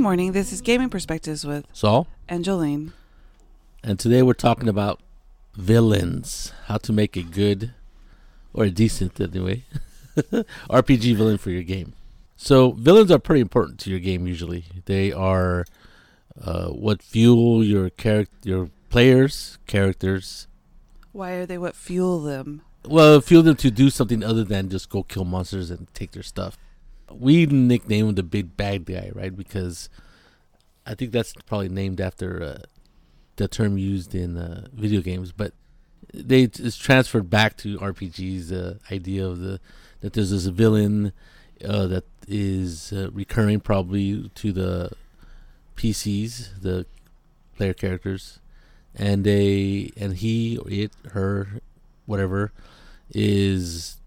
Good morning. This is Gaming Perspectives with Saul, and Jolene. and today we're talking about villains. How to make a good or a decent anyway RPG villain for your game. So villains are pretty important to your game. Usually, they are uh, what fuel your character, your players' characters. Why are they what fuel them? Well, fuel them to do something other than just go kill monsters and take their stuff. We nickname him the big bad guy, right? Because I think that's probably named after uh, the term used in uh, video games, but they it's transferred back to RPGs. The idea of the that there's this villain uh, that is uh, recurring probably to the PCs, the player characters, and they and he or it her whatever is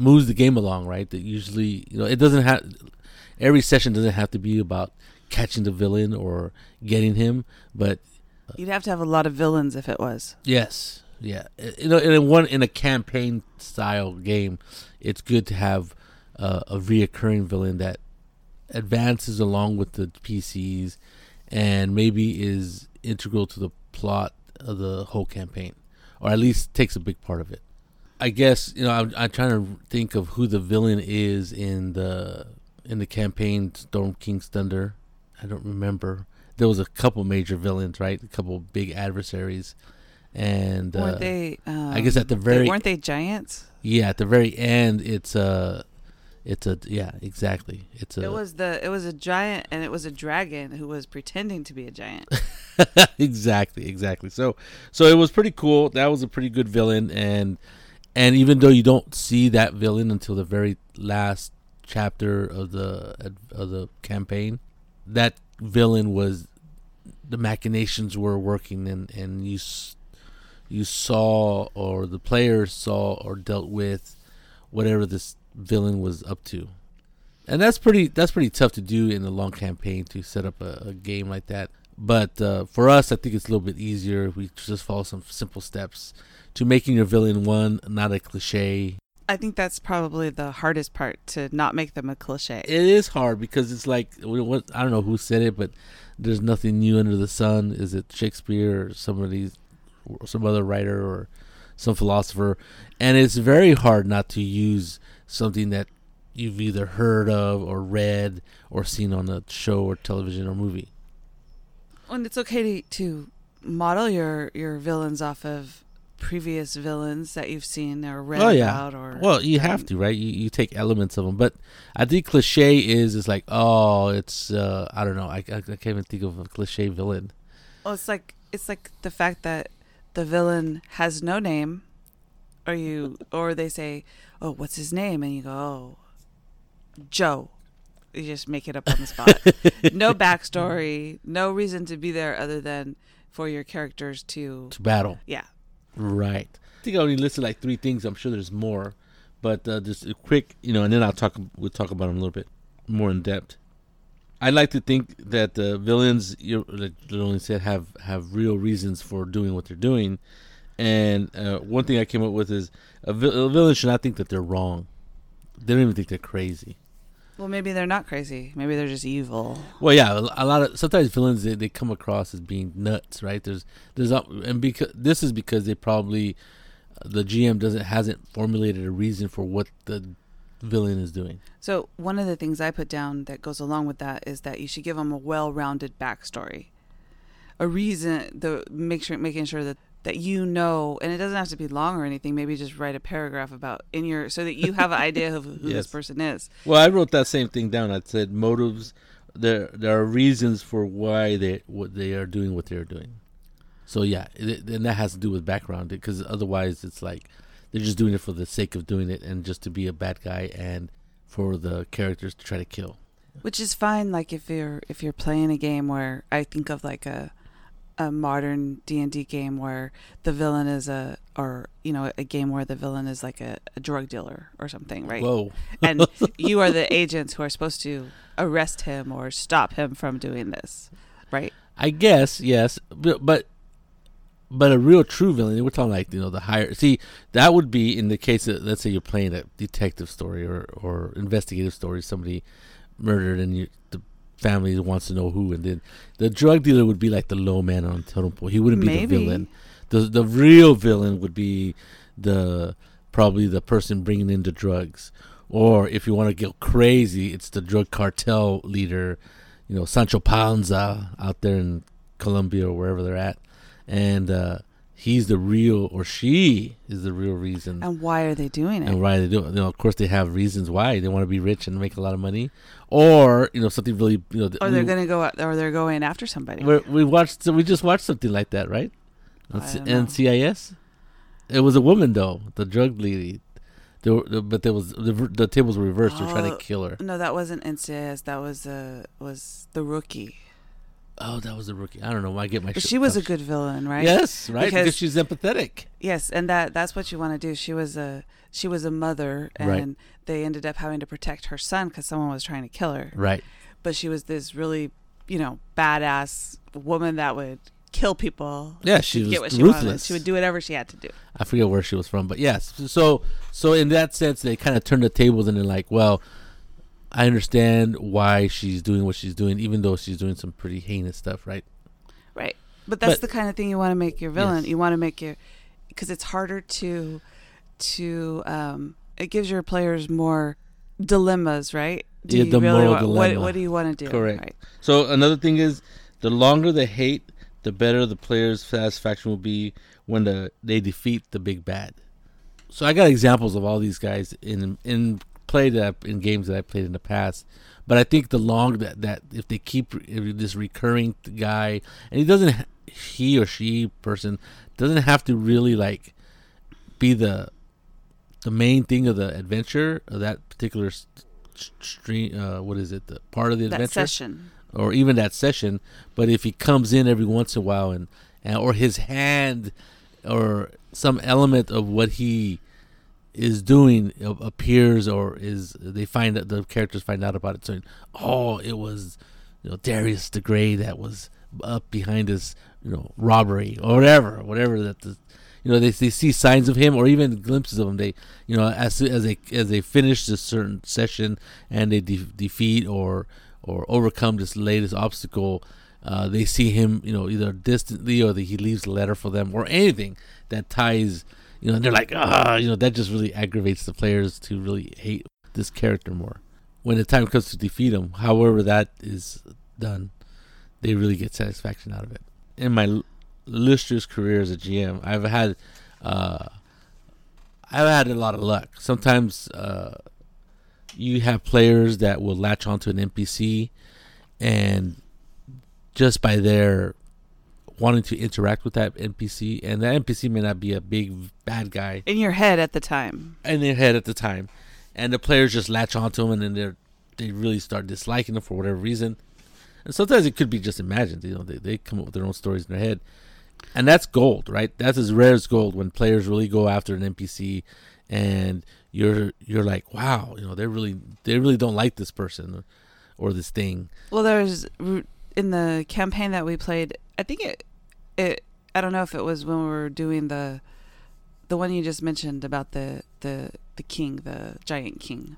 moves the game along, right? That usually, you know, it doesn't have every session doesn't have to be about catching the villain or getting him, but You'd have to have a lot of villains if it was. yes, yeah, you know, in a one in a campaign style game, it's good to have uh, a reoccurring villain that advances along with the PCs and maybe is integral to the plot of the whole campaign, or at least takes a big part of it. I guess you know I'm, I'm trying to think of who the villain is in the in the campaign Storm King's Thunder. I don't remember. There was a couple major villains, right? A couple big adversaries, and uh, weren't they? Um, I guess at the they- very weren't they giants? yeah at the very end it's a it's a yeah exactly it's a It was the it was a giant and it was a dragon who was pretending to be a giant. exactly exactly so so it was pretty cool that was a pretty good villain and and even though you don't see that villain until the very last chapter of the of the campaign that villain was the machinations were working and and you you saw or the players saw or dealt with whatever this villain was up to. And that's pretty that's pretty tough to do in a long campaign to set up a, a game like that but uh, for us i think it's a little bit easier we just follow some simple steps to making your villain one not a cliche. I think that's probably the hardest part to not make them a cliche. it is hard because it's like what, what i don't know who said it but there's nothing new under the sun. Is it shakespeare or somebody or some other writer or some philosopher? And it's very hard not to use something that you've either heard of or read or seen on a show or television or movie and it's okay to, to model your your villains off of previous villains that you've seen or read Oh, yeah. about or Well, you have to, right? You, you take elements of them, but I think cliche is is like, oh, it's uh, I don't know, I, I, I can't even think of a cliche villain. Well, it's like it's like the fact that the villain has no name, or you, or they say, "Oh, what's his name?" and you go, "Oh, Joe." You just make it up on the spot. no backstory, no reason to be there other than for your characters to, To battle, yeah. right? I think I only listed like three things. I'm sure there's more, but uh, just a quick, you know, and then I'll talk. We'll talk about them a little bit more in depth. I like to think that the villains, you like Lillian said, have have real reasons for doing what they're doing. And uh, one thing I came up with is a, vil- a villain should not think that they're wrong. They don't even think they're crazy. Well, maybe they're not crazy. Maybe they're just evil. Well, yeah, a lot of sometimes villains they, they come across as being nuts, right? There's there's a- and because this is because they probably uh, the GM doesn't hasn't formulated a reason for what the villain is doing. So one of the things I put down that goes along with that is that you should give them a well-rounded backstory, a reason. The make sure making sure that that you know, and it doesn't have to be long or anything. Maybe just write a paragraph about in your so that you have an idea of who Yes. this person is. Well, I wrote that same thing down. I said motives. There there are reasons for why they what they are doing what they're doing. So yeah, it, and that has to do with background because otherwise it's like they're just doing it for the sake of doing it and just to be a bad guy and for the characters to try to kill. Which is fine. Like if you're if you're playing a game where I think of like a a modern D and D game where the villain is a or you know a game where the villain is like a, a drug dealer or something, right? Whoa. and you are the agents who are supposed to arrest him or stop him from doing this, right? I guess yes, but but but a real true villain. We're talking like you know the higher. See, that would be in the case of let's say you're playing a detective story or or investigative story. Somebody murdered and you the family wants to know who, and then the drug dealer would be like the low man on the totem pole. He wouldn't be Maybe. the villain. The the real villain would be the probably the person bringing in the drugs, or if you want to get crazy, it's the drug cartel leader, you know Sancho Panza out there in Colombia or wherever they're at, and uh, he's the real or she is the real reason And why are they doing it? and why they do it. You know, of course, they have reasons why they want to be rich and make a lot of money, or you know, something really. You know, or they're gonna go out, or they're going after somebody. we we watched. So we just watched something like that, right? On I C- NCIS. It was a woman though, the drug lady. There but there was the, the tables were reversed. They're trying Oh. to kill her. No, that wasn't NCIS. That was uh was the rookie. Oh, that was a rookie. I don't know. Why I get my. But she was a good villain, right? Yes, right. Because, Because- she's empathetic. Yes, and that that's what you want to do. She was a she was a mother, and Right. they ended up having to protect her son because someone was trying to kill her. Right. But she was this really, you know, badass woman that would kill people. Yeah, she was get what she wanted. ruthless. She would do whatever she had to do. I forget where she was from, but yes. So so in that sense, they kind of turned the tables and they're like, well, I understand why she's doing what she's doing, even though she's doing some pretty heinous stuff, right? Right. But that's But- the kind of thing you want to make your villain. Yes. You want to make your because it's harder to to um it gives your players more dilemmas, right? Do Yeah, you the moral want, dilemma. What, what do you want to do? Correct. Right. So another thing is, the longer the hate, the better the player's satisfaction will be when the they defeat the big bad. So I got examples of all these guys in in play that I- in games that I played in the past. But I think the long that that if they keep if this recurring guy and he doesn't he or she person doesn't have to really like be the the main thing of the adventure of that particular stream uh what is it the part of the That adventure session. or even that session. But if he comes in every once in a while and, and or his hand or some element of what he is doing appears or is they find that the characters find out about it saying oh it was you know Darius the Gray that was up behind this you know robbery or whatever whatever that the you know they, they see signs of him or even glimpses of him. They you know as as they as they finish this certain session and they de- defeat or or overcome this latest obstacle uh, they see him you know either distantly or that he leaves a letter for them or anything that ties you know and they're like ah you know that just really aggravates the players to really hate this character more. When the time comes to defeat him however that is done they really get satisfaction out of it. In my illustrious career as a GM I've had uh, I've had a lot of luck. Sometimes uh, you have players that will latch onto an NPC and just by their wanting to interact with that NPC and that NPC may not be a big bad guy In your head at the time. in their head at the time and the players just latch onto him and then they're they really start disliking him for whatever reason and sometimes it could be just imagined you know they, they come up with their own stories in their head and that's gold right that's as rare as gold when players really go after an npc and you're you're like wow you know they really they really don't like this person or, or this thing Well, there's in the campaign that we played. I think it, it. I don't know if it was when we were doing the, the one you just mentioned about the the the king, the giant king.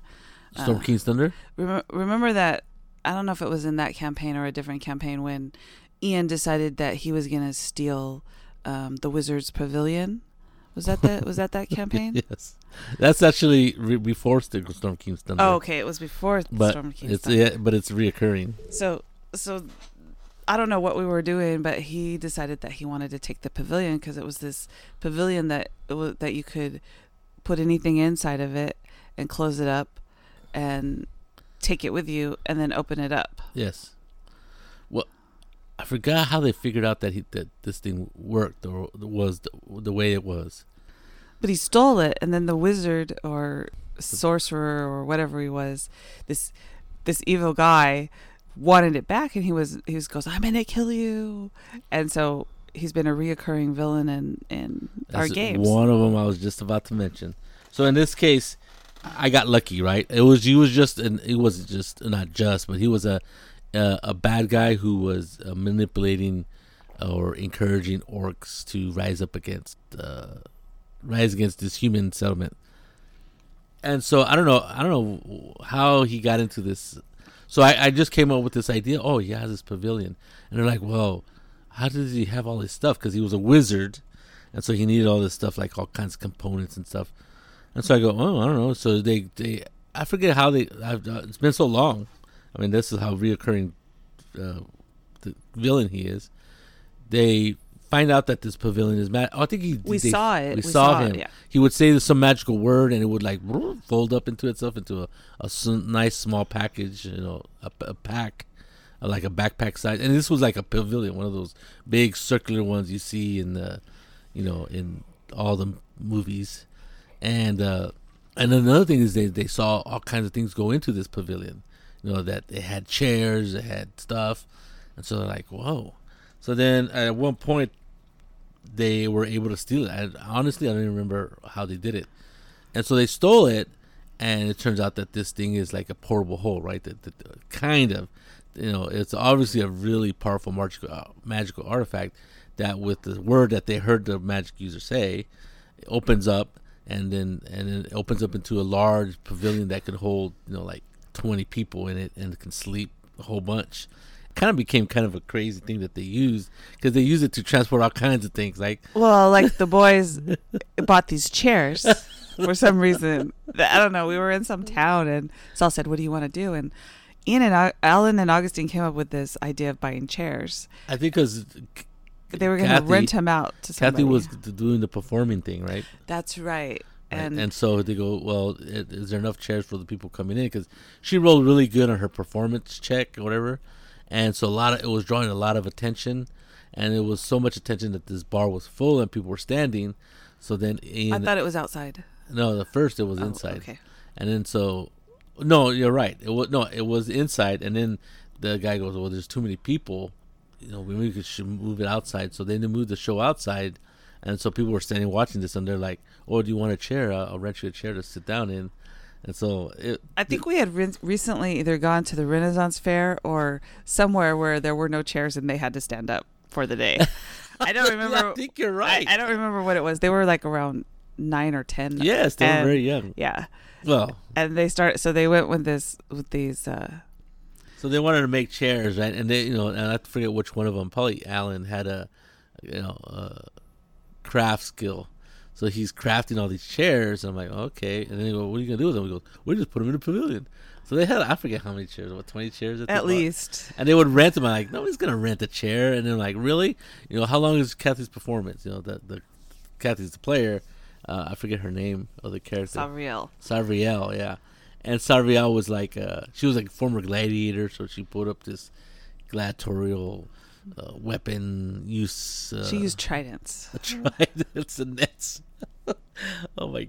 storm Uh, king's thunder Remember, remember that? I don't know if it was in that campaign or a different campaign when Ian decided that he was gonna steal um, the wizard's pavilion. Was that that was that that campaign? yes that's actually re- before St- storm king's thunder Oh, okay. It was before but Storm King's it's Thunder. yeah, but it's reoccurring So, so I don't know what we were doing, but he decided that he wanted to take the pavilion because it was this pavilion that that you could put anything inside of it and close it up and take it with you and then open it up. Yes. Well, I forgot how they figured out that he that this thing worked or was the, the way it was. But he stole it, and then the wizard or sorcerer or whatever he was, this this evil guy, wanted it back, and he was he was goes, "I'm gonna kill you," and so he's been a reoccurring villain in in our That's games. One of them I was just about to mention. So in this case, I got lucky, right? It was he was just and he wasn't just not just, but he was a a, a bad guy who was uh, manipulating or encouraging orcs to rise up against uh, rise against this human settlement. And so I don't know, I don't know how he got into this. So I, I just came up with this idea. Oh, he has this pavilion, and they're like, "Well, how did he have all this stuff? Because he was a wizard, and so he needed all this stuff, like all kinds of components and stuff." And so I go, "Oh, I don't know." So they, they I forget how they. I've, uh, it's been so long. I mean, this is how reoccurring uh, the villain he is. They find out that this pavilion is mad. Oh, I think he. We they- saw it. We, We saw, saw it, him. yeah. He would say some magical word, and it would like fold up into itself into a, a nice small package. You know, a, a pack, uh, like a backpack size. And this was like a pavilion, one of those big circular ones you see in the, you know, in all the movies. And uh, and another thing is they they saw all kinds of things go into this pavilion. You know that they had chairs, they had stuff, and so they're like, whoa. So then at one point they were able to steal it. I, honestly, I don't even remember how they did it. And so they stole it, and it turns out that this thing is like a portable hole, right? That, that, that kind of, you know, it's obviously a really powerful magical uh, magical artifact that, with the word that they heard the magic user say, it opens up, and then and then it opens up into a large pavilion that can hold, you know, like twenty people in it, and can sleep a whole bunch kind of became kind of a crazy thing that they used because they use it to transport all kinds of things like Well, like the boys bought these chairs for some reason. I don't know. We were in some town, and Saul said, "What do you want to do?" And Ian and Alan and Augustine came up with this idea of buying chairs. i think because They were going to rent them out to somebody. kathy was doing the performing thing right That's right. and, And, and so they go well is there enough chairs for the people coming in because she rolled really good on her performance check or whatever and so a lot of it was drawing a lot of attention and it was so much attention that this bar was full and people were standing so then I thought it was outside. no the first it was Oh, inside Okay. And then so, no, you're right. It was no, it was inside. And then the guy goes, "Well, there's too many people. You know, maybe we should move it outside." So then they moved the show outside, and so people were standing watching this, and they're like, "Oh, do you want a chair? I'll rent you a chair to sit down in." And so it, I think we had re- recently either gone to the Renaissance Fair or somewhere where there were no chairs and they had to stand up for the day. I don't remember. I think you're right. I don't remember what it was. They were like around nine or ten. yes, they were very young. Yeah, Well, and they started. So they went with this with these. uh so they wanted to make chairs, right? And they, you know, and I forget which one of them. Probably Alan had a, you know, a craft skill. So he's crafting all these chairs, and I'm like, okay. And then they go, "What are you gonna do with them?" We go, "We just put them in a pavilion." So they had, I forget how many chairs, what twenty chairs that they At bought? least. And they would rent them. I'm like, nobody's gonna rent a chair. And they're like, really? You know, how long is Kathy's performance? You know, the the Kathy's the player. Uh, I forget her name of the character. Savriel. Savriel, yeah. And Savriel was like, uh, she was like a former gladiator, so she put up this gladiatorial uh, weapon use. Uh, She used tridents. tridents and nets.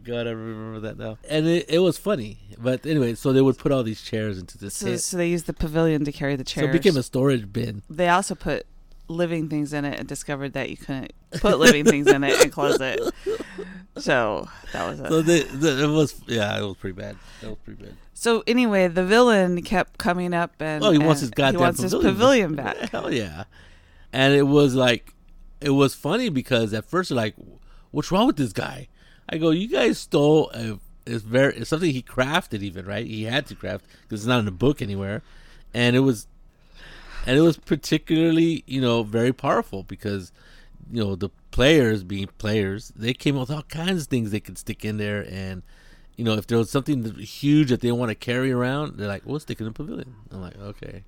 God, I remember that now. And it, it was funny, but anyway, so they would put all these chairs into this So, so they used the pavilion to carry the So chairs. it became a storage bin. they also put living things in it and discovered that you couldn't put living things in it and close it. So that was it. So they, the, it was, yeah, it was pretty bad. That was pretty bad. So anyway, the villain kept coming up and Oh, he wants his goddamn he wants his pavilion. pavilion back. Hell yeah. And it was like, it was funny because at first like, what's wrong with this guy? I go, you guys stole a, it's very, it's something he crafted even, right? He had to craft because it's not in the book anywhere. And it was, and it was particularly, you know, very powerful because, you know, the players being players, they came up with all kinds of things they could stick in there. And, you know, if there was something huge that they want to carry around, they're like, we'll stick in a pavilion. I'm like, okay.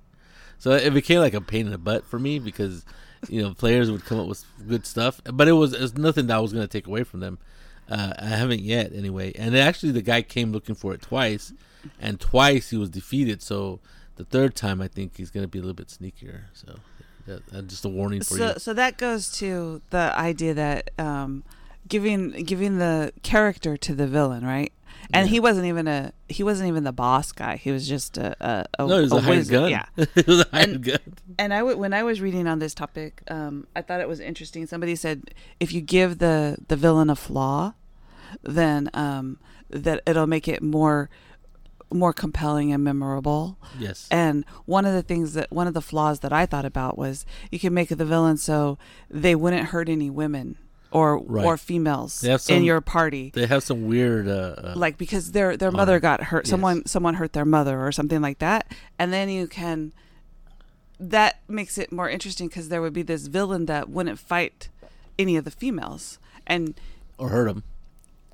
So it became like a pain in the butt for me because, you know, players would come up with good stuff, but it was, it nothing that I was going to take away from them. Uh, I haven't yet, anyway. And actually, the guy came looking for it twice, and twice he was defeated. So the third time, I think he's going to be a little bit sneakier. So that, just a warning for So you. so that goes to the idea that um, giving giving the character to the villain, right? And Yeah. he wasn't even a he wasn't even the boss guy. He was just a a, a, No, it was a, hired wizard. gun. Yeah. it was a hired And- gun. And I w- when I was reading on this topic, um, I thought it was interesting. Somebody said if you give the the villain a flaw, then um, that it'll make it more more compelling and memorable. Yes. And one of the things that one of the flaws that I thought about was you can make the villain so they wouldn't hurt any women. Or Right. or females some- in your party. They have some weird. Uh, uh, like because their their Honor. mother got hurt Yes. someone someone hurt their mother or something like that and then you can that makes it more interesting because there would be this villain that wouldn't fight any of the females and or hurt them.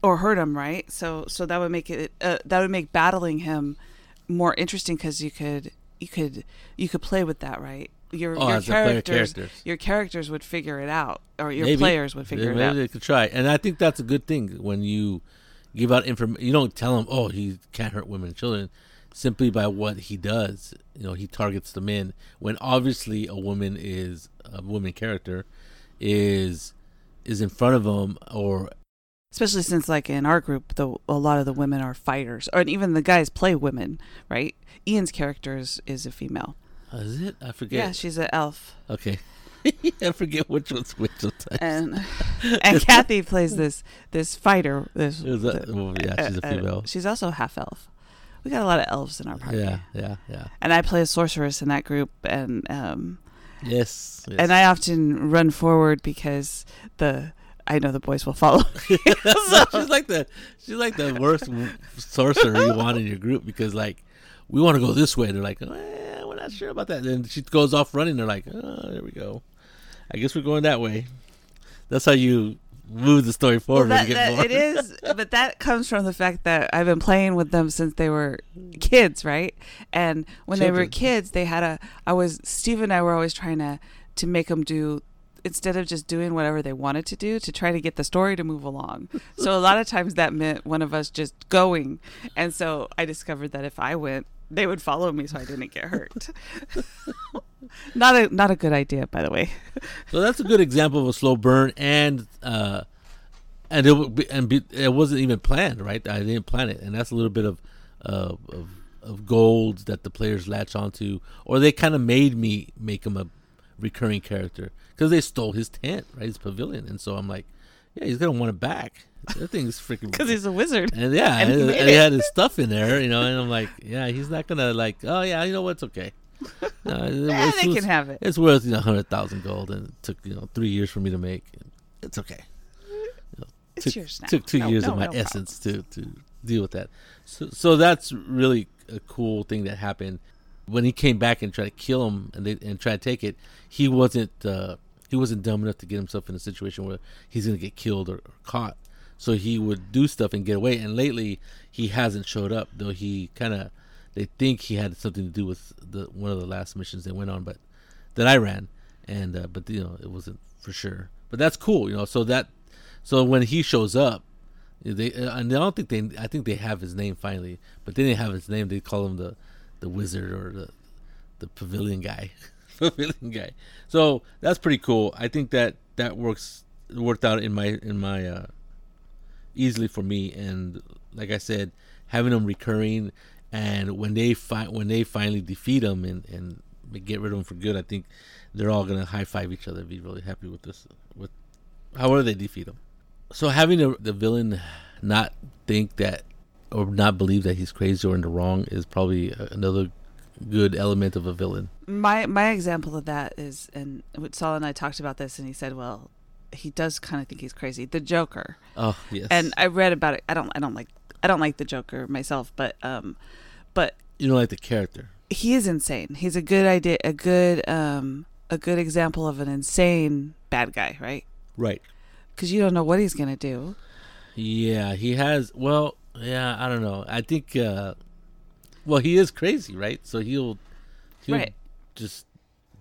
or hurt him right so so that would make it uh, that would make battling him more interesting because you could you could you could play with that right your, Oh, your as the player characters characters. your characters would figure it out or your Maybe. players would figure Maybe it out they could try, and I think that's a good thing when you give out information. You don't tell them, "Oh, he can't hurt women and children," simply by what he does. You know, he targets the men when obviously a woman is a woman character is is in front of him, or especially since like in our group the a lot of the women are fighters or even the guys play women right ian's character is, is a female is it? I forget. yeah she's an elf Okay. I forget which one's which sometimes. and and kathy plays this this fighter this well, yeah, she's a uh, uh, female. she's also half elf we got a lot of elves in our party yeah, yeah, yeah. and i play a sorceress in that group and um Yes. yes. and i often run forward because the i know the boys will follow so, she's like the she's like the worst sorcerer you want in your group because like we want to go this way. They're like, not sure about that. Then she goes off running. They're like, oh, there we go. I guess we're going that way. That's how you move the story forward. when that, that- it is, but that comes from the fact that I've been playing with them since they were kids, right? And when they were kids, they had a. I was Steve and I were always trying to to make them do instead of just doing whatever they wanted to do to try to get the story to move along. so a lot of times that meant one of us just going, and so I discovered that if I went, they would follow me, so I didn't get hurt. not a not a good idea, by the way. So that's a good example of a slow burn, and uh, and it and be, it wasn't even planned, right? I didn't plan it, and that's a little bit of uh, of of gold that the players latch onto, or they kind of made me make him a recurring character because they stole his tent, right? His pavilion, and so I'm like, yeah, he's gonna want it back. That thing's freaking Because he's a wizard. and yeah, and he and he had his stuff in there, you know, and I'm like, yeah, he's not gonna like, oh yeah, you know what, it's okay. No, Yeah, it's- they it's- can have it. it's worth you know hundred thousand gold, and it took you know three years for me to make. It's okay. It's took, yours now. took two No- years no- of my problem. essence to to deal with that. So so that's really a cool thing that happened when he came back and tried to kill him and they and try to take it. He wasn't uh, he wasn't dumb enough to get himself in a situation where he's gonna get killed or, or caught. So he would do stuff and get away. And lately he hasn't showed up though. He kind of they think he had something to do with the one of the last missions they went on, but that I ran, and uh, but you know it wasn't for sure. But that's cool, you know. So that so when he shows up, they uh, and I don't think they I think they have his name finally, but they didn't have his name. They call him the the wizard or the the pavilion guy, pavilion guy. So that's pretty cool. I think that that works worked out in my in my uh, easily for me. And like I said, having them recurring, and when they fi- when they finally defeat them and and get rid of them for good, I think they're all gonna high five each other, be really happy with this with however they defeat them. So having the, the villain not think that or not believe that he's crazy or in the wrong is probably another good element of a villain. my my example of that is and Saul and I talked about this and he said well he does kind of think he's crazy the Joker Oh yes, and I read about it I don't I don't like I don't like the Joker myself but um but you don't like the character. he is insane he's a good idea a good um a good example of an insane bad guy right Right. because you don't know what he's gonna do Yeah, he has. Well, yeah, I don't know. I think. uh Well, he is crazy, right? So he'll, he'll Right. just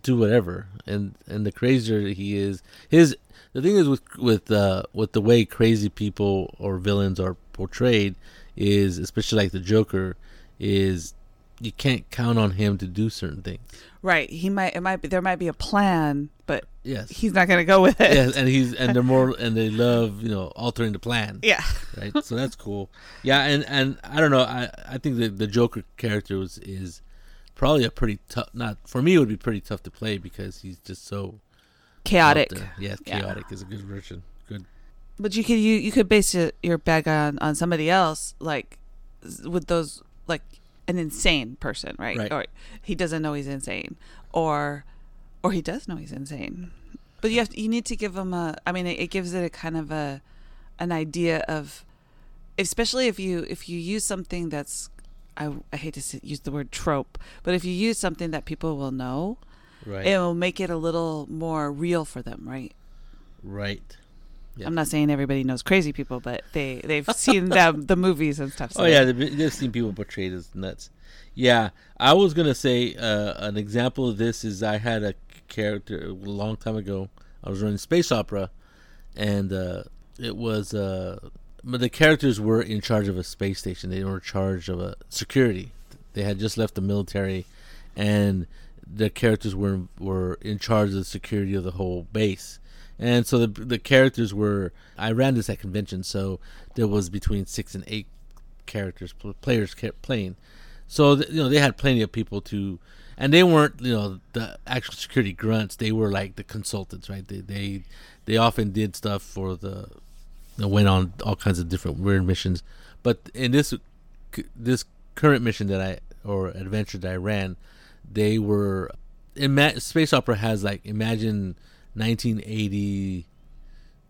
do whatever, and and the crazier he is, his the thing is with with uh with the way crazy people or villains are portrayed is especially like the Joker is you can't count on him to do certain things. right he might it might be there might be a plan but Yes. he's not gonna go with it Yes, and he's and they're more and they love you know altering the plan. yeah right? So that's cool. Yeah, and and I don't know. I I think the the Joker character was, is probably a pretty tough. Not for me, it would be pretty tough to play because he's just so chaotic there. Yeah, Yeah. chaotic is a good version. Good. But you could you you could base it, your bad guy on, on somebody else, like with those like an insane person, right? Right. Or he doesn't know he's insane, or or he does know he's insane. But you have to, you need to give him a. I mean, it, it gives it a kind of a an idea of, especially if you if you use something that's, I I hate to use the word trope, but if you use something that people will know, Right. it will make it a little more real for them, right? right. Yeah. I'm not saying everybody knows crazy people, but they they've seen them the movies and stuff. So Oh yeah, they've, they've seen people portrayed as nuts. Yeah, I was gonna say uh, an example of this is I had a character a long time ago. I was running space opera, and uh, it was uh, but the characters were in charge of a space station. They were in charge of a security. They had just left the military, and the characters were were in charge of the security of the whole base. And so the the characters were. I ran this at convention, so there was between six and eight characters players kept playing. So you know they had plenty of people to, and they weren't you know the actual security grunts. They were like the consultants, right? They they they often did stuff for the, they went on all kinds of different weird missions. But in this this current mission that I or adventure that I ran, they were. Ima- space opera has like imagine 1980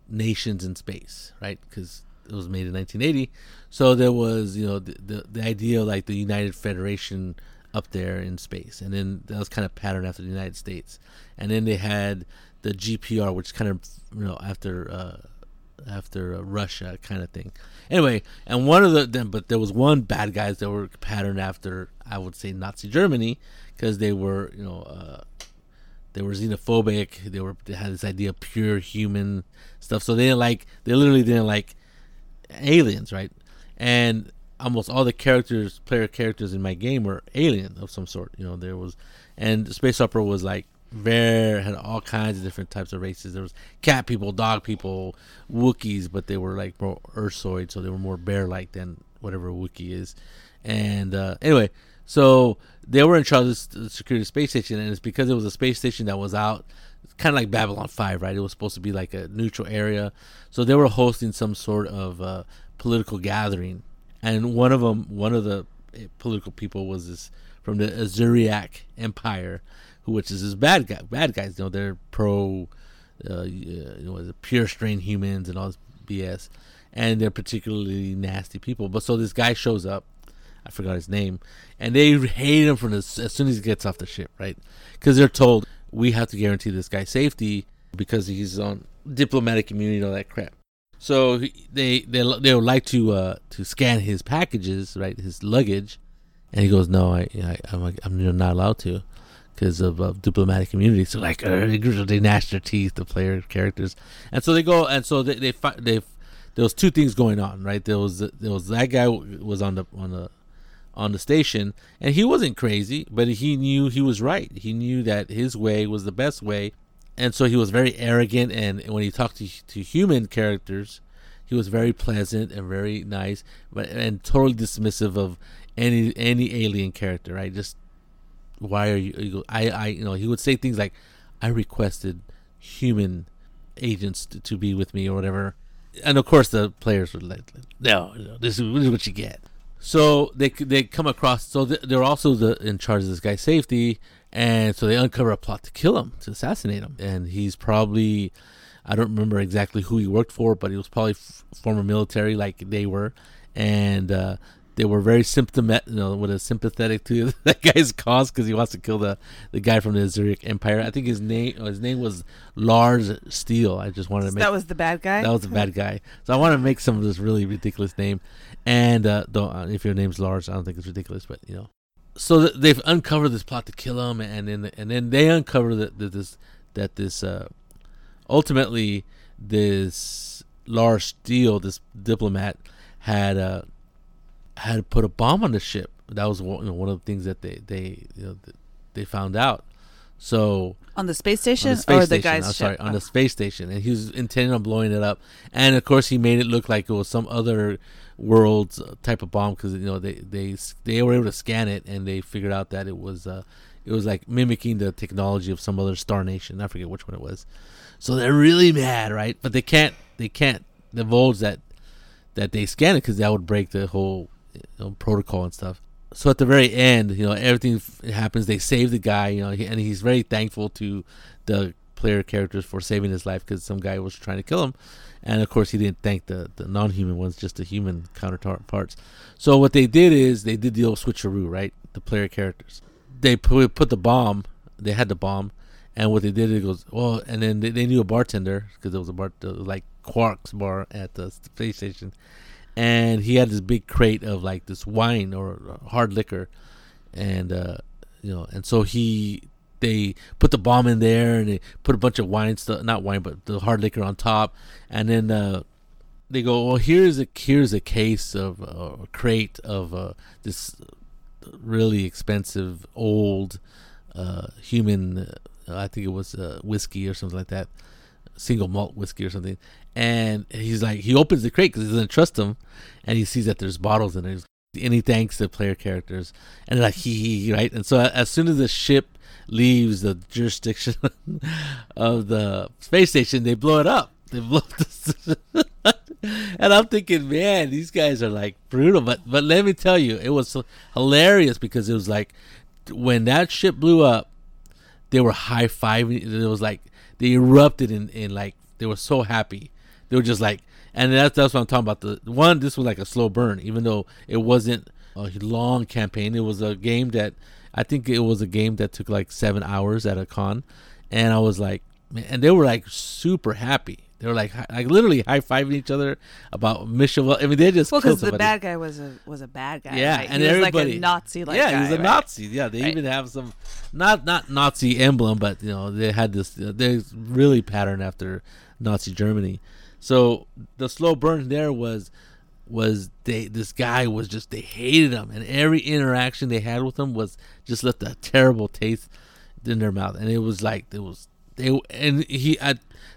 nations in space, right? Because it was made in 1980. So there was, you know, the, the the idea of like the United Federation up there in space, and then that was kind of patterned after the United States, and then they had the GPR, which kind of, you know, after uh, after uh, Russia kind of thing. Anyway, and one of the them, but there was one bad guys that were patterned after I would say Nazi Germany because they were, you know. Uh, they were xenophobic. They were they had this idea of pure human stuff. So they didn't like they literally didn't like aliens, right? And almost all the characters, player characters in my game were alien of some sort. You know, there was, and space opera was like very had all kinds of different types of races. There was cat people, dog people, Wookiees, but they were like more Ursoid, so they were more bear-like than whatever Wookiee is. And uh, anyway, so they were in charge of the security space station, and it's because it was a space station that was out, kind of like Babylon Five, right? It was supposed to be like a neutral area, so they were hosting some sort of uh, political gathering, and one of them, one of the eh, political people was this from the Azuriac Empire, who which is this bad guy, bad guys. You know, they're pro, uh, you know, pure strain humans and all this BS, and they're particularly nasty people. But so this guy shows up. I forgot his name, and they hate him from as, as soon as he gets off the ship, right? Because they're told we have to guarantee this guy safety because he's on diplomatic immunity and all that crap. So they they they would like to uh, to scan his packages, right, his luggage, and he goes, "No, I, I I'm I'm not allowed to." Because of, of diplomatic immunity, so like uh, they gnash their teeth, the player characters, and so they go, and so they they they there was two things going on, right? There was there was that guy was on the on the on the station, and he wasn't crazy, but he knew he was right. He knew that his way was the best way, and so he was very arrogant. And when he talked to to human characters, he was very pleasant and very nice, but and totally dismissive of any any alien character. Right? Just why are you? I I you know he would say things like, "I requested human agents to, to be with me" or whatever. And of course, the players would like, "No, no this, is, this is what you get." So they they come across. So they're also the, in charge of this guy's safety, and so they uncover a plot to kill him, to assassinate him. And he's probably, I don't remember exactly who he worked for, but he was probably f- former military, like they were, and uh, they were very symptomatic, you know, with a sympathetic to that guy's cause because he wants to kill the the guy from the Zurich Empire. I think his name his name was Lars Steele. I just wanted to make that was the bad guy. that was the bad guy. So I want to make some of this really ridiculous name. And uh, though uh, if your name's Lars, I don't think it's ridiculous, but you know. So th- they've uncovered this plot to kill him, and then and then they uncover that, that this that this uh, ultimately this Lars Steele, this diplomat, had uh, had put a bomb on the ship. That was one, you know, one of the things that they they you know th- they found out. So on the space station on the space or the guy's I'm ship? sorry, on Oh. the space station, and he was intending on blowing it up. And of course, he made it look like it was some other world's type of bomb because you know they they they were able to scan it and they figured out that it was uh it was like mimicking the technology of some other star nation. I forget which one it was. So they're really mad, right? But they can't they can't divulge that that they scan it because that would break the whole you know, protocol and stuff. So at the very end, you know, everything happens. They save the guy, you know, and he's very thankful to the player characters for saving his life because some guy was trying to kill him, and of course he didn't thank the the non-human ones, just the human counterparts. So what they did is they did the old switcheroo, right? The player characters. They put put the bomb. They had the bomb, and what they did it goes well, and then they, they knew a bartender because it was a bar uh, like Quark's bar at the space station, and he had this big crate of like this wine or hard liquor, and uh, you know, and so he they put the bomb in there and they put a bunch of wine stuff, not wine, but the hard liquor on top, and then uh, they go, well, here's a here's a case of uh, a crate of uh, this really expensive old uh, human. Uh, I think it was uh, whiskey or something like that, single malt whiskey or something. And he's like, he opens the crate because he doesn't trust them, and he sees that there's bottles in there. And he thanks the player characters, and like he, he right. And so as soon as the ship leaves the jurisdiction of the space station, they blow it up. They blow this, and I'm thinking, man, these guys are like brutal. But but let me tell you, it was hilarious because it was like when that ship blew up, they were high fiving. It was like they erupted in in like they were so happy. They were just like, and that's that's what I'm talking about. The one, this was like a slow burn, even though it wasn't a long campaign. It was a game that I think it was a game that took like seven hours at a con, and I was like, man, and they were like super happy. They were like, like literally high fiving each other about mission. Well, I mean, they just well because the bad guy was a was a bad guy. Yeah, right? and he was everybody, like a Nazi. Like yeah, guy, he was a right? Nazi. Yeah, they Right. even have some not not Nazi emblem, but you know they had this. They really patterned after Nazi Germany. So the slow burn there was was they this guy was just they hated him, and every interaction they had with him was just left a terrible taste in their mouth, and it was like it was they and he I,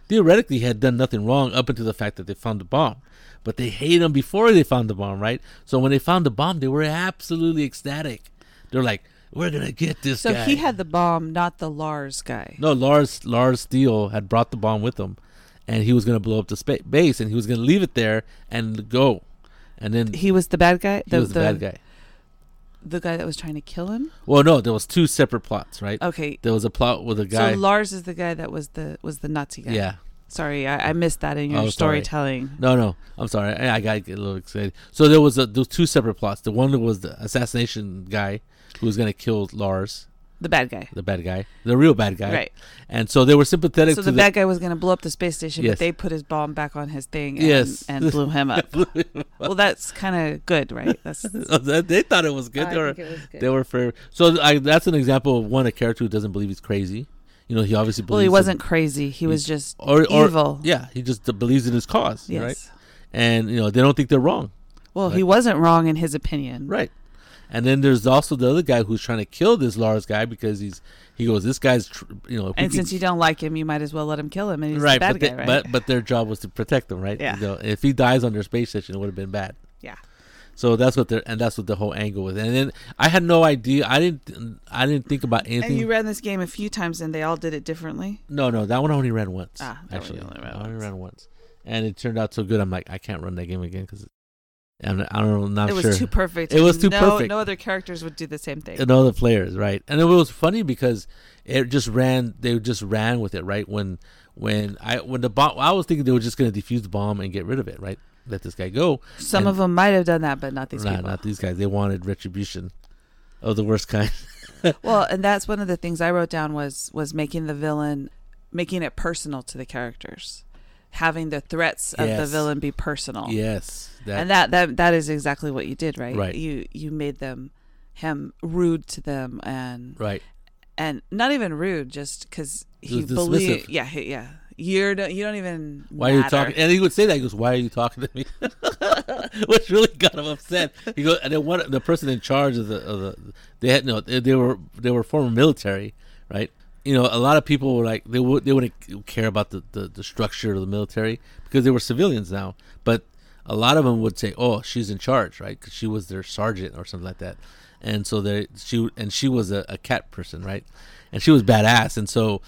theoretically had done nothing wrong up until the fact that they found the bomb. But they hated him before they found the bomb, right? So when they found the bomb, they were absolutely ecstatic. They're like, "We're gonna get this So guy." he had the bomb, not the Lars guy. No, Lars Lars Steele had brought the bomb with him, and he was to blow up the spa- base, and he was to leave it there and go, and then he, He was the bad guy. He was the, bad guy. The guy that was trying to kill him. Well, no, there was two separate plots, right? Okay. There was a plot with a guy. So Lars is the guy that was the was the Nazi guy. yeah, Sorry, I, I missed that in your Oh, sorry. storytelling. no, no, I'm sorry, I, I got a little excited. So there was a, those two separate plots. The one that was the assassination guy who was going to kill Lars, The bad guy. the bad guy, the real bad guy, Right. And so they were sympathetic So to the bad guy was going to blow up the space station, Yes. but they put his bomb back on his thing and, Yes. and blew him up. well, that's kind of good, right? That's they thought it was good. I they were, think it was good. they were fair. So I, that's an example of one a character who doesn't believe he's crazy. You know, he obviously believes. well, he wasn't crazy. He was just or, or evil. Yeah, he just believes in his cause, Yes. right? And you know, they don't think they're wrong, Well, Right. he wasn't wrong in his opinion. right? And then there's also the other guy who's trying to kill this Lars guy because he's he goes, this guy's tr- you know, And can- since you don't like him, you might as well let him kill him. And he's right, the bad but, they- guy, right? but but their job was to protect them, right? Yeah. You know, if he dies on their space station, it would have been bad. yeah. So that's what they're and that's what the whole angle was. And then I had no idea. I didn't I didn't think about anything. And you ran this game a few times, and they all did it differently. No, no, that one I only ran once. Ah, actually, only ran I only once. ran once, and it turned out so good. I'm like, I can't run that game again because I'm I don't know, not it was sure. too perfect. It was too no, perfect. No other characters would do the same thing. and all the players, right? And it was funny because it just ran. They just ran with it, right? When when I when the bomb, I was thinking they were just going to defuse the bomb and get rid of it, right? Let this guy go. Some and- of them might have done that, but not these Nah, people. not these guys. They wanted retribution of the worst kind. well, and that's one of the things I wrote down was was making the villain, making it personal to the characters, having the threats of the villain be personal. yes, that, and that that that is exactly what you did, right? Right. You you made them him rude to them and right. and not even rude, just because he believed. Yeah, he- yeah. You're no- you don't even. Why are you matter. talking? And he would say that. He goes, "Why are you talking to me?" Which really got him upset. He goes, and then one, the person in charge of the, of the, they had no, they, they were they were former military, right? You know, a lot of people were like, they would they wouldn't care about the, the the structure of the military because they were civilians now. But a lot of them would say, "Oh, she's in charge, right? Because she was their sergeant or something like that." And so they she and she was a, a cat person, right? And she was badass, and so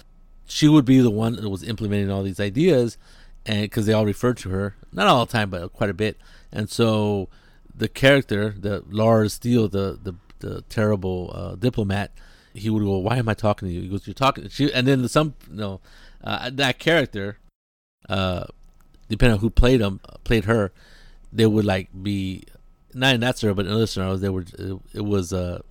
she would be the one that was implementing all these ideas and because they all referred to her not all the time but quite a bit and so the character the Lars Steele the the, the terrible uh, diplomat he would go, "Why am I talking to you?" He goes, "You're talking." She, and then some, you know, uh, that character, uh, depending on who played him, played her, they would like be not in that scenario, but in other scenarios, they were it, it was uh,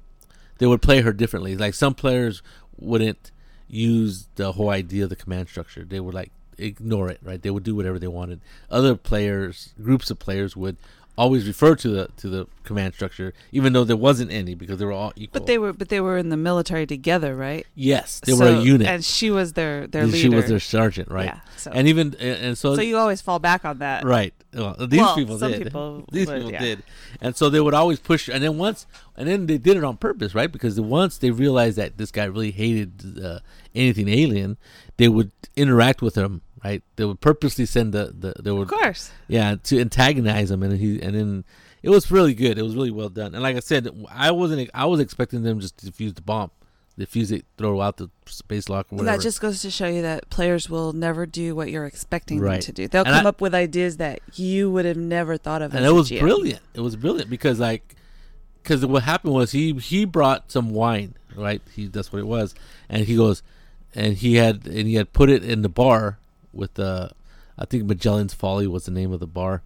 they would play her differently. Like some players wouldn't use the whole idea of the command structure. They would like ignore it, right? They would do whatever they wanted. Other players, groups of players, would always refer to the to the command structure, even though there wasn't any because they were all equal. But they were but they were in the military together, right? yes, they were a unit. and she was their their And leader. she was their sergeant, right? Yeah. So, And even and, and so, so you always fall back on that. right. Well, these Well, people some did. people these would, people yeah. did, and so they would always push. And then once, and then they did it on purpose, right? Because once they realized that this guy really hated uh, anything alien, they would interact with him, right? They would purposely send the the they would Of course. yeah to antagonize him and he and then it was really good it was really well done and like i said i wasn't i was expecting them just to defuse the bomb defuse it throw out the space lock or whatever that just goes to show you that players will never do what you're expecting them to do. They'll And come I- up with ideas that you would have never thought of. and it was GM. brilliant it was brilliant because like because what happened was he he brought some wine right he that's what it was and he goes and he had and he had put it in the bar with the i think magellan's folly was the name of the bar.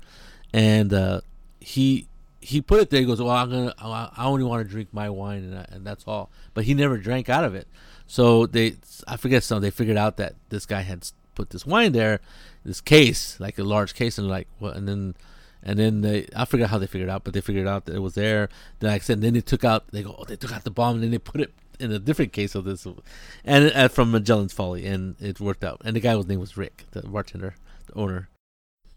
And uh he he put it there. He goes well i'm gonna i only want to drink my wine and, I, and that's all. But he never drank out of it. So they i forget some they figured out that this guy had put this wine there this case like a large case and like what and then and then they I forget how they figured out, but they figured out that it was there. Then like I said, then they took out they go oh, they took out the bomb and then they put it in a different case of this, and uh, from Magellan's Folly, and it worked out. And the guy guy's name was Rick, the bartender, the owner,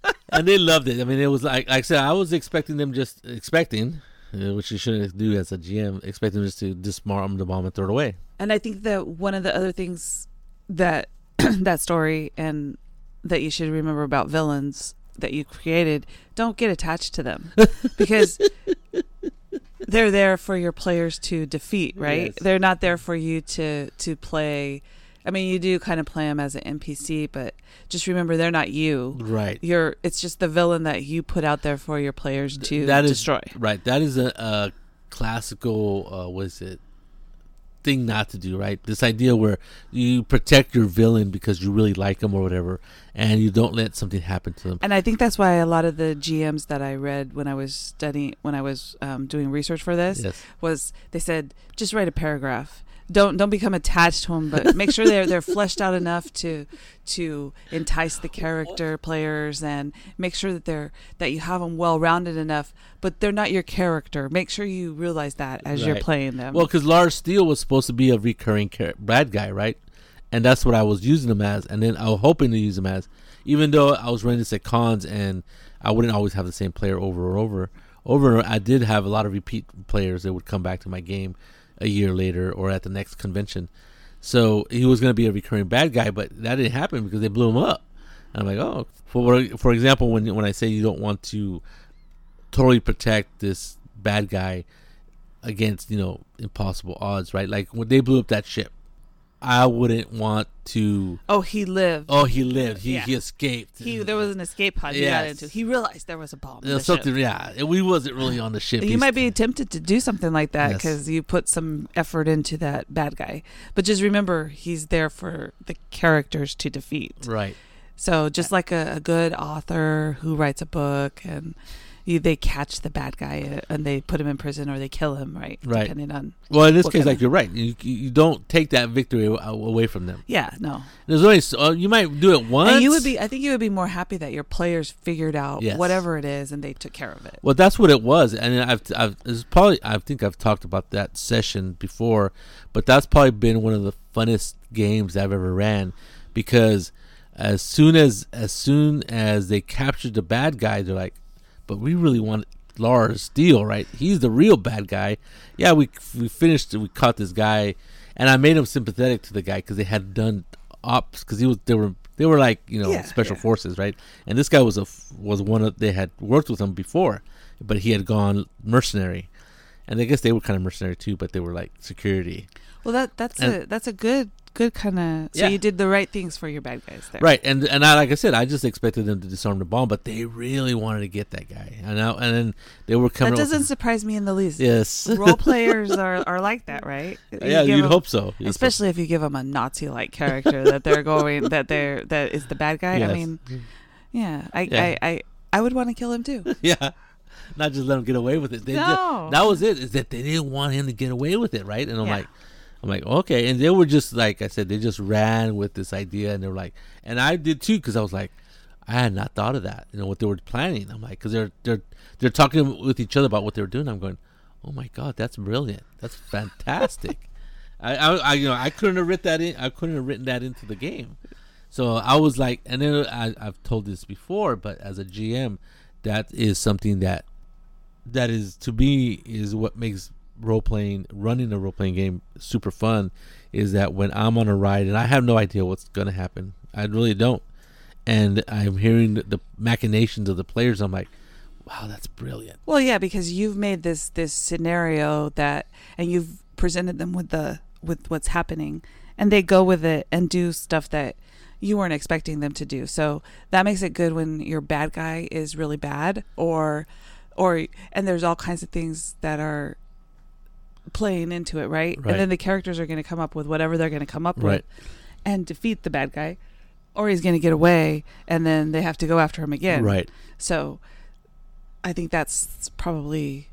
and they loved it. I mean, it was like, like I said, I was expecting them just expecting, uh, which you shouldn't do as a GM, expecting them just to disarm the bomb and throw it away. And I think that one of the other things that that story and that you should remember about villains that you created, don't get attached to them because they're there for your players to defeat, right? Yes. They're not there for you to to play. I mean, you do kind of play them as an NPC, but just remember they're not you. Right. You're it's just the villain that you put out there for your players to that is destroy. right. That is a, a classical. Uh, what is it? Thing not to do. Right. This idea where you protect your villain because you really like them or whatever, and you don't let something happen to them. And I think that's why a lot of the GMs that I read when I was studying, when I was um, doing research for this, Yes. was they said just write a paragraph. Don't don't become attached to them, but make sure they're they're fleshed out enough to to entice the character players and make sure that they're that you have them well rounded enough. But they're not your character. Make sure you realize that as you're playing them. Well, because Lars Steele was supposed to be a recurring char- bad guy, right? And that's what I was using him as, and then I was hoping to use him as, even though I was running this at cons and I wouldn't always have the same player over and over. Over, I did have a lot of repeat players that would come back to my game a year later or at the next convention. So he was going to be a recurring bad guy, but that didn't happen because they blew him up. And I'm like, oh, for for example, when when I say you don't want to totally protect this bad guy against you know impossible odds, right? Like when they blew up that ship, I wouldn't want to. oh, he lived. Oh, he lived. He Yeah. he escaped. He there was an escape pod he got into. He realized there was a bomb. in There the was ship. something. Yeah, we wasn't really on the ship. You He's- might be tempted to do something like that Yes. because you put some effort into that bad guy. But just remember, he's there for the characters to defeat. right. So just like a, a good author who writes a book and you, they catch the bad guy uh, and they put him in prison or they kill him, right? Right. Depending on Well, in this case, like you're right. You you don't take that victory away from them. yeah, no. There's only so, uh, you might do it once. And you would be, I think you would be more happy that your players figured out Yes. whatever it is and they took care of it. Well, that's what it was, and I've, I've it's probably I think I've talked about that session before, but that's probably been one of the funnest games I've ever ran, because as soon as as soon as they captured the bad guy, they're like, but we really want Lars Steele, right? He's the real bad guy. Yeah, we we finished, we caught this guy, and I made him sympathetic to the guy because they had done ops because he was they were they were like you know Yeah, special yeah. forces, right? And this guy was a was one of they had worked with him before, but he had gone mercenary, and I guess they were kind of mercenary too, but they were like security. Well, that that's And- a that's a good good kind of. So Yeah. you did the right things for your bad guys there. Right, and and I like I said, I just expected them to disarm the bomb, but they really wanted to get that guy, and I, and then they were coming. That doesn't surprise me in the least. Yes. Role players are, are like that, right? You yeah, you'd 'em- hope so. You'd Especially if you give them a Nazi-like character that they're going that they're that is the bad guy. Yes. I mean, yeah, I Yeah. I, I, I would want to kill him too. yeah, not just let him get away with it. They No. that was it. Is that they didn't want him to get away with it, right? And I'm Yeah. like, I'm like, okay. And they were just like I said, they just ran with this idea, and they were like, and I did too, because I was like, I had not thought of that. You know what they were planning. I'm like, because they're they're they're talking with each other about what they were doing. I'm going, oh my god, that's brilliant. That's fantastic. I, I, I, you know, I couldn't have written that in. I couldn't have written that into the game. So I was like, and then I, I've told this before, but as a GM, that is something that that is to me is what makes role playing, running a role playing game super fun. Is that when I'm on a ride and I have no idea what's going to happen, I really don't, and I'm hearing the, machinations of the players. I'm like, wow, that's brilliant. Well, yeah, because you've made this this scenario that, and you've presented them with the with what's happening, and they go with it and do stuff that you weren't expecting them to do. So that makes it good when your bad guy is really bad, or or and there's all kinds of things that are playing into it, right? Right. And then the characters are going to come up with whatever they're going to come up Right. with and defeat the bad guy, or he's going to get away, and then they have to go after him again. Right. So I think that's probably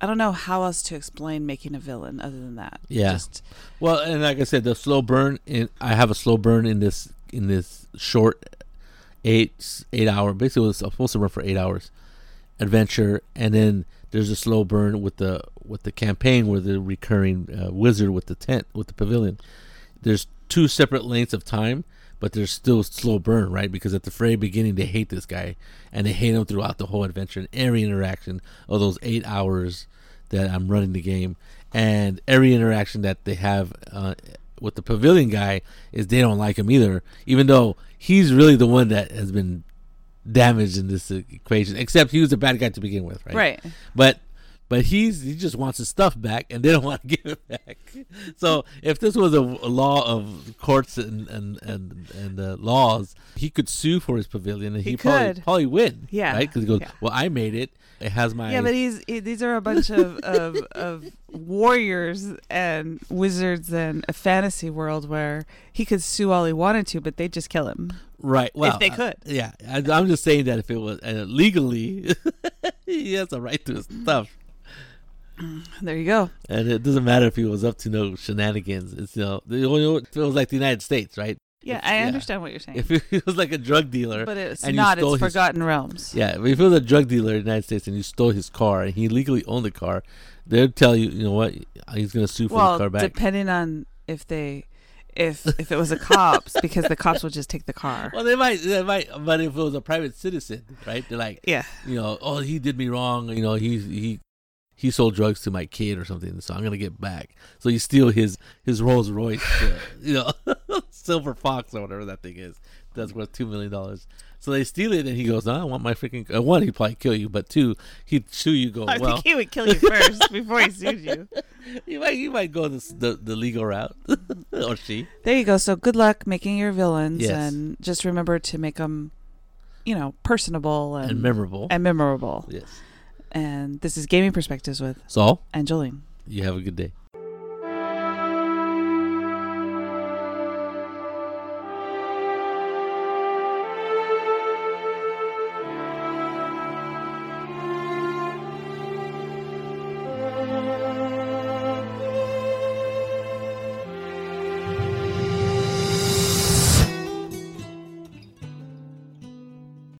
I don't know how else to explain making a villain other than that. Yeah. Just Well, and like I said, the slow burn. In I have a slow burn in this in this short eight eight hour. Basically, it was supposed to run for eight hours adventure, and then there's a slow burn with the with the campaign where the recurring uh, wizard with the tent with the pavilion. There's two separate lengths of time, but there's still slow burn, right? Because at the very beginning they hate this guy, and they hate him throughout the whole adventure and every interaction of those eight hours that I'm running the game, and every interaction that they have uh, with the pavilion guy is they don't like him either, even though he's really the one that has been damaged in this equation. Except he was a bad guy to begin with, right? right. But but he's he just wants his stuff back, and they don't want to give it back. So if this was a, a law of courts and and and, and uh, laws, he could sue for his pavilion, and He he probably could. probably win. Yeah, right? Because he goes, yeah. well, I made it. It has my Yeah, but he's he, these are a bunch of, of of warriors and wizards and a fantasy world where he could sue all he wanted to, but they'd just kill him. right. Well, if they uh, could. yeah, I, I'm just saying that if it was uh, legally, he has a right to his stuff. Mm, there you go. And it doesn't matter if he was up to no shenanigans. It's you know, the only it feels like the United States, right? Yeah, If- I understand what you're saying. If he was like a drug dealer, but it's and not. It's his- Forgotten Realms. yeah, if he was a drug dealer in the United States and you stole his car and he legally owned the car, they'd tell you, you know what, he's going to sue for well, the car back. depending on if they, if if it was the cops, because the cops would just take the car. well, they might, they might, but if it was a private citizen, right? They're like, Yeah. you know, oh, he did me wrong. You know, he he he sold drugs to my kid or something, so I'm gonna get back. So you steal his his Rolls Royce, uh, you know, Silver Fox or whatever that thing is. That's worth two million dollars. So they steal it, and he goes, no, "I want my freaking." Uh, one, he'd probably kill you, but two, he'd sue you. Go I well. think he would kill you first before he sued you. you might you might go this, the the legal route, or she. There you go. So good luck making your villains, Yes. and just remember to make them, you know, personable and, And memorable. and memorable. yes. And this is Gaming Perspectives with Saul and Angeline. you have a good day.